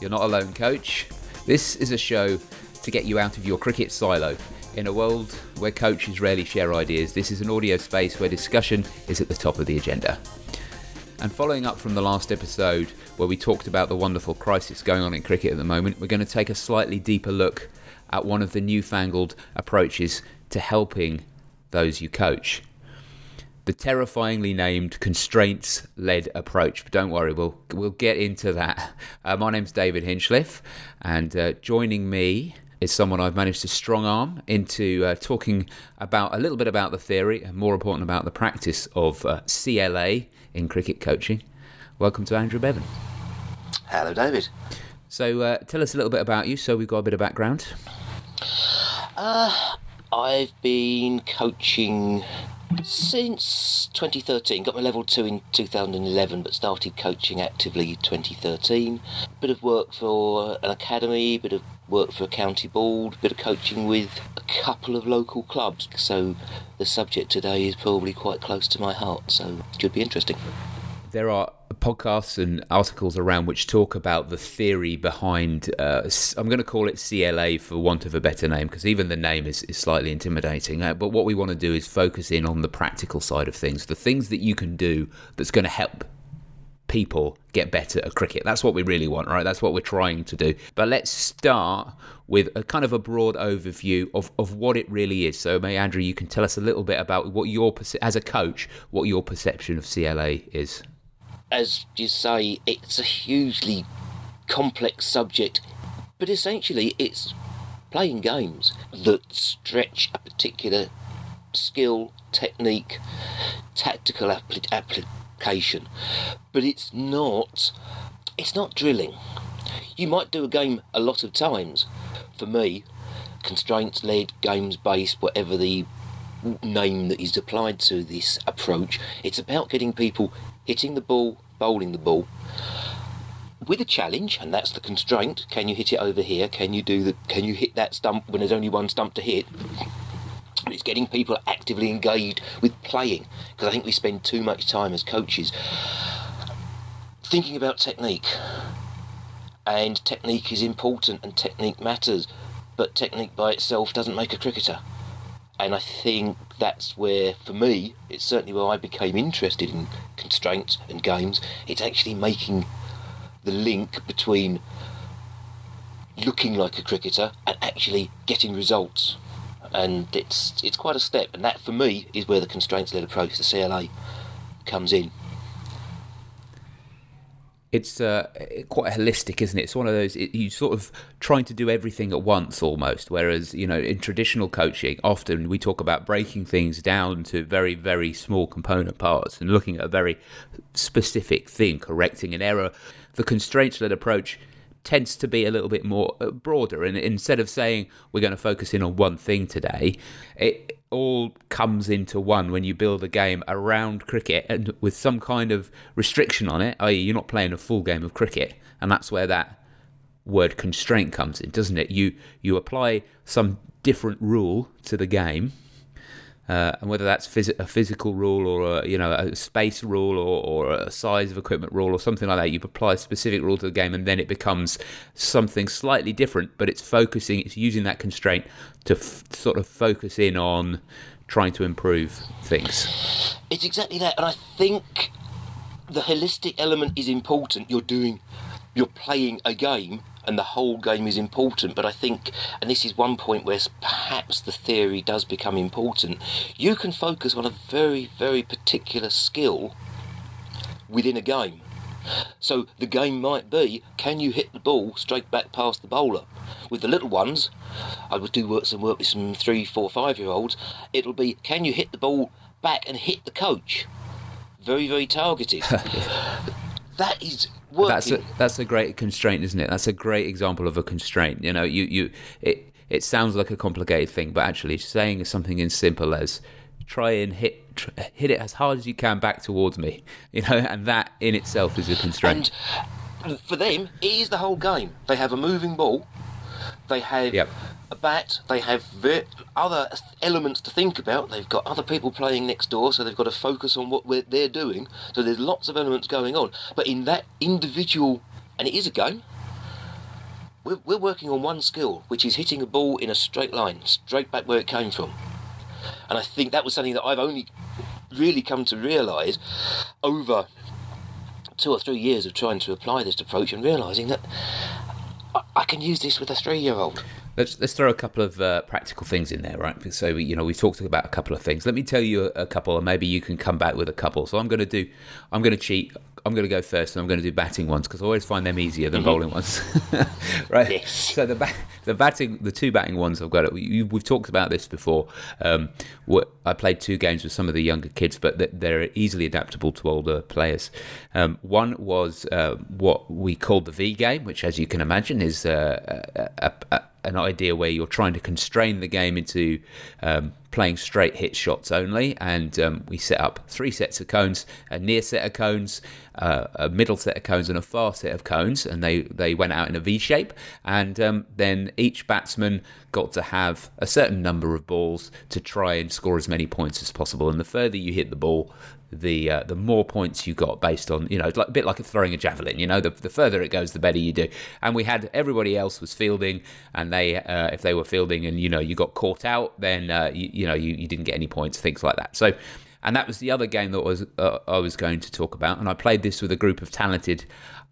You're not alone, coach. This is a show to get you out of your cricket silo. In a world where coaches rarely share ideas, this is an audio space where discussion is at the top of the agenda. And following up from the last episode where we talked about the wonderful crisis going on in cricket at the moment, we're going to take a slightly deeper look at one of the newfangled approaches to helping those you coach. The terrifyingly named constraints led approach. But don't worry, we'll, we'll get into that. Uh, my name's David Hinchliffe, and uh, joining me is someone I've managed to strong arm into uh, talking about a little bit about the theory and more important about the practice of uh, CLA in cricket coaching. Welcome to Andrew Bevan. Hello, David. So, uh, tell us a little bit about you so we've got a bit of background. Uh, I've been coaching since 2013. Got my level 2 in 2011, but started coaching actively 2013. Bit of work for an academy, bit of work for a county board, bit of coaching with a couple of local clubs. So the subject today is probably quite close to my heart, so it should be interesting. There are podcasts and articles around which talk about the theory behind. Uh, I'm going to call it CLA for want of a better name, because even the name is, is slightly intimidating. Uh, but what we want to do is focus in on the practical side of things, the things that you can do that's going to help people get better at cricket. That's what we really want, right? That's what we're trying to do. But let's start with a kind of a broad overview of, of what it really is. So, may Andrew, you can tell us a little bit about what your as a coach, what your perception of CLA is as you say, it's a hugely complex subject, but essentially it's playing games that stretch a particular skill, technique, tactical application, but it's not. It's not drilling. You might do a game a lot of times. For me, constraints led, games based, whatever the name that is applied to this approach, it's about getting people hitting the ball, bowling the ball with a challenge, and that's the constraint. Can you hit it over here? Can you do the? Can you hit that stump when there's only one stump to hit? It's getting people actively engaged with playing because I think we spend too much time as coaches thinking about technique. And technique is important and technique matters, but technique by itself doesn't make a cricketer and I think that's where, for me, it's certainly where I became interested in constraints and games. It's actually making the link between looking like a cricketer and actually getting results. And it's it's quite a step, and that for me is where the constraints-led approach, the CLA, comes in it's uh, quite holistic, isn't it? It's one of those it, you sort of trying to do everything at once almost. Whereas you know in traditional coaching, often we talk about breaking things down to very very small component parts and looking at a very specific thing, correcting an error. The constraints-led approach tends to be a little bit more uh, broader, and instead of saying we're going to focus in on one thing today, it all comes into one when you build a game around cricket and with some kind of restriction on it, i.e., you're not playing a full game of cricket, and that's where that word constraint comes in, doesn't it? You you apply some different rule to the game, uh, and whether that's phys- a physical rule or a, you know a space rule or, or a size of equipment rule or something like that, you apply a specific rule to the game, and then it becomes something slightly different. But it's focusing, it's using that constraint to f- sort of focus in on trying to improve things. It's exactly that, and I think the holistic element is important. You're doing, you're playing a game and the whole game is important. But I think, and this is one point where perhaps the theory does become important, you can focus on a very, very particular skill within a game. So the game might be can you hit the ball straight back past the bowler? With the little ones, I would do work some work with some three, four, five year olds. It'll be can you hit the ball back and hit the coach? Very, very targeted. that is working. That's a, that's a great constraint, isn't it? That's a great example of a constraint. You know, you you it it sounds like a complicated thing, but actually saying something as simple as try and hit tr- hit it as hard as you can back towards me, you know, and that in itself is a constraint. And for them, it is the whole game. They have a moving ball. They have yep a bat. They have ver- other elements to think about. They've got other people playing next door, so they've got to focus on what they're doing. So there's lots of elements going on. But in that individual, and it is a game, we're, we're working on one skill, which is hitting a ball in a straight line, straight back where it came from. And I think that was something that I've only really come to realise over two or three years of trying to apply this approach and realising that I, I can use this with a three year old. Let's let's throw a couple of uh, practical things in there, right? So you know we've talked about a couple of things. Let me tell you a, a couple, and maybe you can come back with a couple. So I'm going to do, I'm going to cheat. I'm going to go first, and I'm going to do batting ones because I always find them easier than bowling ones, right? Yes. So the ba- the batting, the two batting ones I've got. We, we've talked about this before. Um, what, I played two games with some of the younger kids, but they're easily adaptable to older players. Um, one was uh, what we called the V game, which, as you can imagine, is uh, a, a, an idea where you're trying to constrain the game into um, playing straight hit shots only. And um, we set up three sets of cones, a near set of cones, uh, a middle set of cones, and a far set of cones. And they, they went out in a V shape. And um, then each batsman got to have a certain number of balls to try and score as many points as possible. And the further you hit the ball, the uh, the more points you got based on you know like, a bit like throwing a javelin you know the, the further it goes the better you do and we had everybody else was fielding and they uh, if they were fielding and you know you got caught out then uh, you, you know you, you didn't get any points things like that. So and that was the other game that was uh, I was going to talk about. And I played this with a group of talented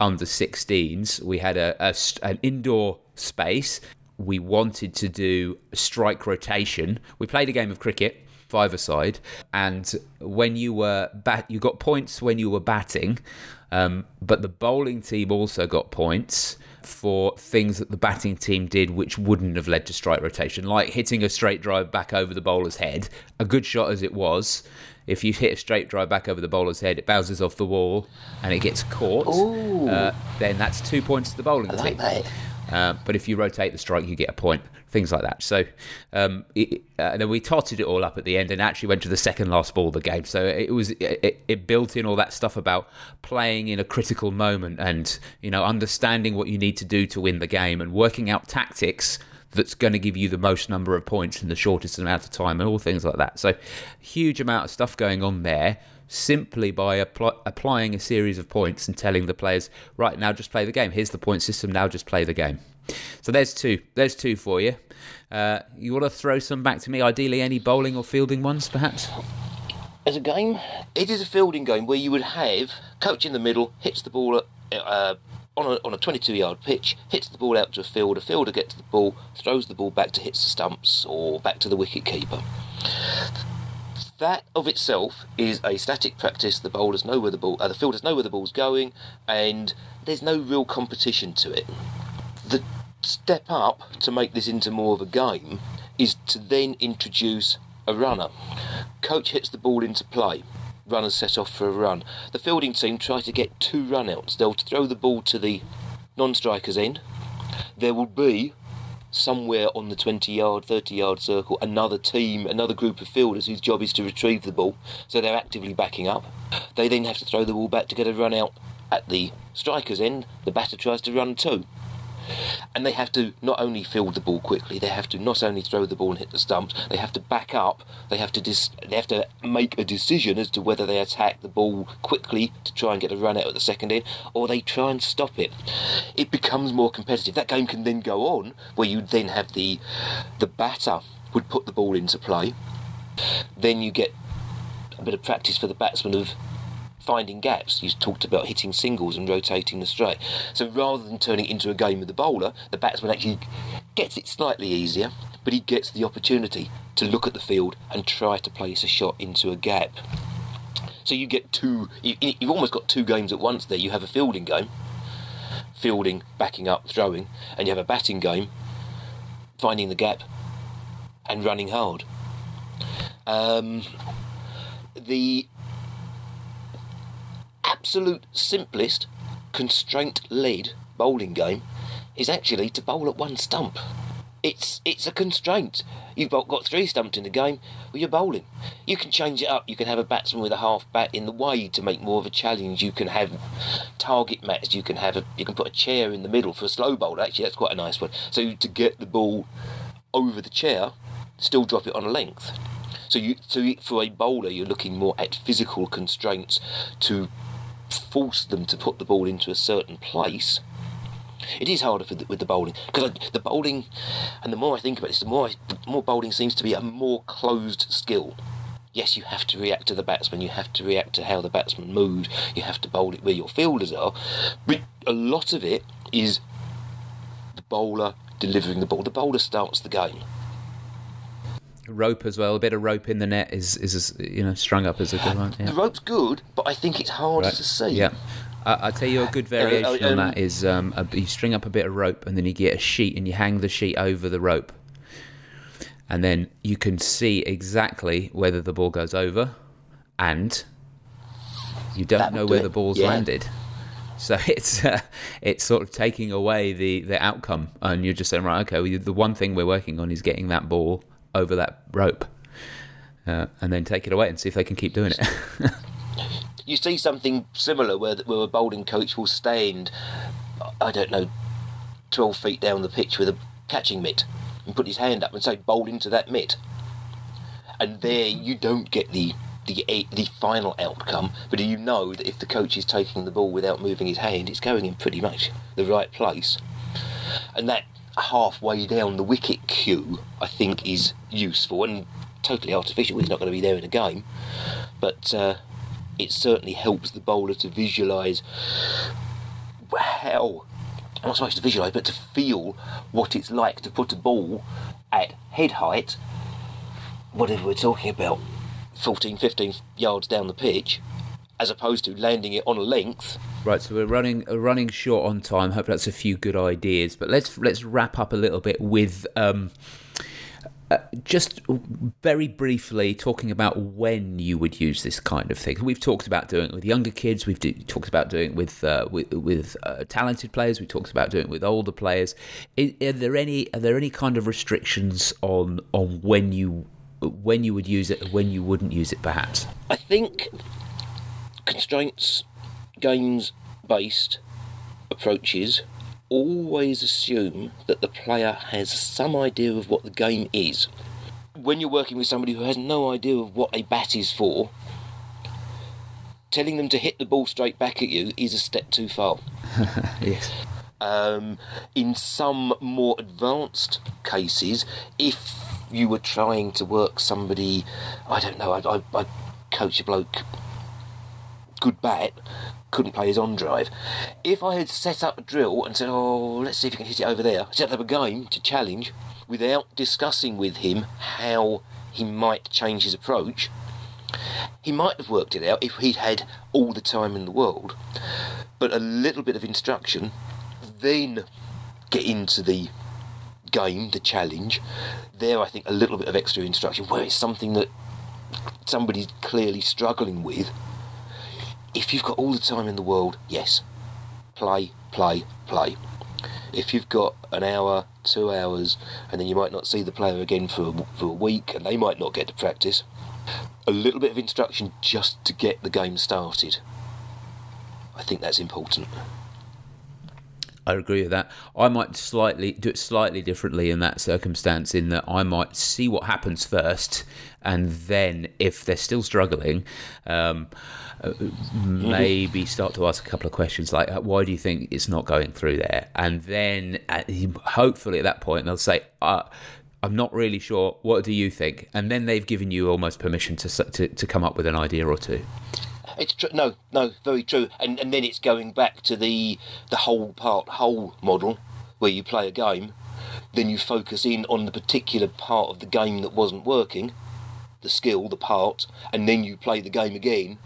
under 16s we had a, a an indoor space. We wanted to do strike rotation. We played a game of cricket five-a-side, and when you were bat, you got points when you were batting, um, but the bowling team also got points for things that the batting team did which wouldn't have led to strike rotation, like hitting a straight drive back over the bowler's head. A good shot as it was, if you hit a straight drive back over the bowler's head, it bounces off the wall and it gets caught. Uh, then that's two points to the bowling I team. like. Uh, but if you rotate the strike, you get a point. Things like that. So um, it, uh, then we totted it all up at the end and actually went to the second last ball of the game. So it was it, it built in all that stuff about playing in a critical moment and you know understanding what you need to do to win the game and working out tactics that's going to give you the most number of points in the shortest amount of time and all things like that. So huge amount of stuff going on there simply by apply, applying a series of points and telling the players, right now just play the game. Here's the point system. Now just play the game. So there's two. There's two for you. Uh, you want to throw some back to me? Ideally, any bowling or fielding ones, perhaps. As a game, it is a fielding game where you would have coach in the middle hits the ball uh, on a on a 22 yard pitch, hits the ball out to a field. A fielder gets the ball, throws the ball back to hit the stumps or back to the wicket keeper. That of itself is a static practice. The bowlers know where the ball, uh, the fielders know where the ball's going, and there's no real competition to it. The step up to make this into more of a game is to then introduce a runner. Coach hits the ball into play. Runners set off for a run. The fielding team try to get two run outs. They'll throw the ball to the non striker's end. There will be somewhere on the 20 yard, 30 yard circle another team, another group of fielders whose job is to retrieve the ball. So they're actively backing up. They then have to throw the ball back to get a run out at the striker's end. The batter tries to run too and they have to not only field the ball quickly, they have to not only throw the ball and hit the stumps, they have to back up, they have to dis- they have to make a decision as to whether they attack the ball quickly to try and get a run out at the second end, or they try and stop it. It becomes more competitive. That game can then go on where you then have the the batter would put the ball into play. Then you get a bit of practice for the batsman of finding gaps. You talked about hitting singles and rotating the straight. So rather than turning it into a game with the bowler, the batsman actually gets it slightly easier, but he gets the opportunity to look at the field and try to place a shot into a gap. So you get two, you, you've almost got two games at once there. You have a fielding game, fielding, backing up, throwing, and you have a batting game, finding the gap and running hard. Um, the absolute simplest constraint led bowling game is actually to bowl at one stump. It's it's a constraint. You've got, three stumps in the game, well, you're bowling. You can change it up. You can have a batsman with a half bat in the way to make more of a challenge. You can have target mats. You can have a you can put a chair in the middle for a slow bowler. Actually, that's quite a nice one. So to get the ball over the chair, still drop it on a length. So you so for a bowler, you're looking more at physical constraints to force them to put the ball into a certain place. It is harder the, with the bowling because the bowling, and the more I think about this, the more I, the more bowling seems to be a more closed skill. Yes, you have to react to the batsman. You have to react to how the batsman moved. You have to bowl it where your fielders are. But a lot of it is the bowler delivering the ball. The bowler starts the game. Rope as well. A bit of rope in the net is is you know strung up as a good one. Yeah. The rope's good, but I think it's harder right. to see. Yeah. I, will tell you a good variation uh, um, on that is um, a, you string up a bit of rope and then you get a sheet and you hang the sheet over the rope, and then you can see exactly whether the ball goes over, and you don't know where the ball's yeah. landed. So it's uh, it's sort of taking away the, the outcome, and you're just saying, right, okay, well, the one thing we're working on is getting that ball over that rope, uh, and then take it away and see if they can keep doing it. you see something similar where, where a bowling coach will stand, I don't know, 12 feet down the pitch with a catching mitt and put his hand up and say, bowl into that mitt. And there you don't get the the the final outcome, but you know that if the coach is taking the ball without moving his hand, it's going in pretty much the right place. And that halfway down the wicket queue, I think, is useful and totally artificial. He's not going to be there in a game, but uh, it certainly helps the bowler to visualise how. Not supposed to visualise, but to feel what it's like to put a ball at head height, whatever we're talking about, 14, 15 yards down the pitch, as opposed to landing it on a length. Right, so we're running uh, running short on time. Hope that's a few good ideas. But let's let's wrap up a little bit with um, uh, just very briefly talking about when you would use this kind of thing. We've talked about doing it with younger kids. We've do, talked about doing it with uh, with, with uh, talented players. We talked about doing it with older players. Is, are there any are there any kind of restrictions on on when you when you would use it, and when you wouldn't use it, perhaps? I think constraints, games based approaches always assume that the player has some idea of what the game is. When you're working with somebody who has no idea of what a bat is for, telling them to hit the ball straight back at you is a step too far. yes. Um, in some more advanced cases, if you were trying to work somebody, I don't know, I, I, I coach a bloke good bat, couldn't play his on drive. If I had set up a drill and said, oh, let's see if you can hit it over there, set up a game to challenge without discussing with him how he might change his approach, he might have worked it out if he'd had all the time in the world. But a little bit of instruction, then get into the game, the challenge. There, I think a little bit of extra instruction where it's something that somebody's clearly struggling with if you've got all the time in the world, yes, play, play, play. If you've got an hour, two hours, and then you might not see the player again for a, for a week, and they might not get to practice, a little bit of instruction just to get the game started. I think that's important. I agree with that. I might slightly do it slightly differently in that circumstance, in that I might see what happens first, and then if they're still struggling, um, uh, maybe start to ask a couple of questions like, uh, "Why do you think it's not going through there?" And then, uh, hopefully, at that point, they'll say, uh, "I'm not really sure. What do you think?" And then they've given you almost permission to to, to come up with an idea or two. It's true. No, no, very true. And and then it's going back to the the whole part whole model, where you play a game, then you focus in on the particular part of the game that wasn't working, the skill, the part, and then you play the game again.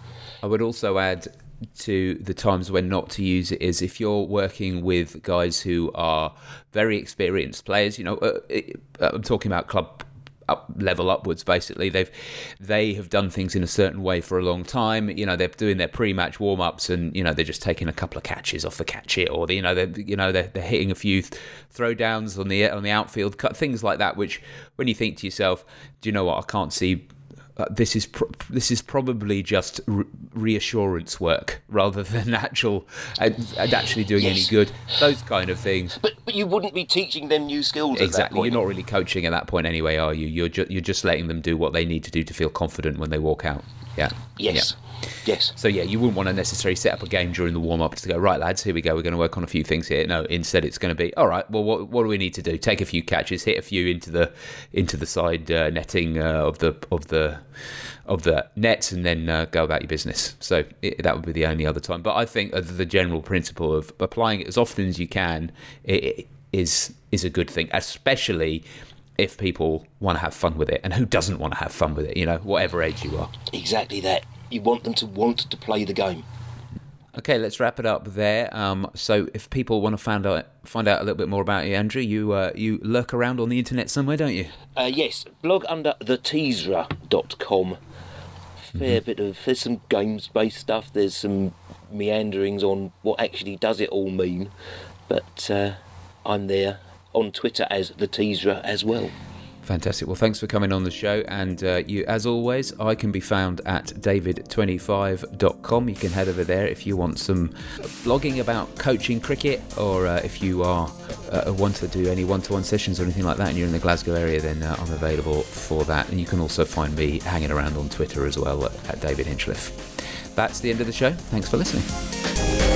I would also add to the times when not to use it is if you're working with guys who are very experienced players. You know, uh, I'm talking about club up level upwards basically. They've they have done things in a certain way for a long time. You know they're doing their pre-match warm-ups and you know they're just taking a couple of catches off the catch it or the, you know they're you know they're, they're hitting a few throw downs on the on the outfield things like that which when you think to yourself do you know what? I can't see uh, this is this is probably just re- reassurance work rather than actual and, and actually doing yes. any good. Those kind of things. But but you wouldn't be teaching them new skills. Exactly. You're not really coaching at that point anyway, are you? You're ju- you're just letting them do what they need to do to feel confident when they walk out. Yeah. Yes. Yeah. Yes. So yeah, you wouldn't want to necessarily set up a game during the warm up to go right, lads. Here we go. We're going to work on a few things here. No, instead it's going to be all right. Well, what, what do we need to do? Take a few catches, hit a few into the into the side uh, netting uh, of the of the of the nets, and then uh, go about your business. So it, that would be the only other time. But I think the general principle of applying it as often as you can it, is is a good thing, especially if people want to have fun with it and who doesn't want to have fun with it you know whatever age you are. Exactly that. You want them to want to play the game. Okay let's wrap it up there. Um, so if people want to find out find out a little bit more about you andrew you uh, you lurk around on the internet somewhere don't you? Uh, yes blog under theteaserer.com fair mm-hmm. bit of there's some games based stuff there's some meanderings on what actually does it all mean. But uh, i'm there on Twitter as the Teaser as well. Fantastic. Well, thanks for coming on the show. And uh, you, as always, I can be found at david25.com. You can head over there if you want some blogging about coaching cricket, or uh, if you are uh, want to do any one-to-one sessions or anything like that, and you're in the Glasgow area, then uh, I'm available for that. And you can also find me hanging around on Twitter as well at, at David Hinchliffe. That's the end of the show. Thanks for listening.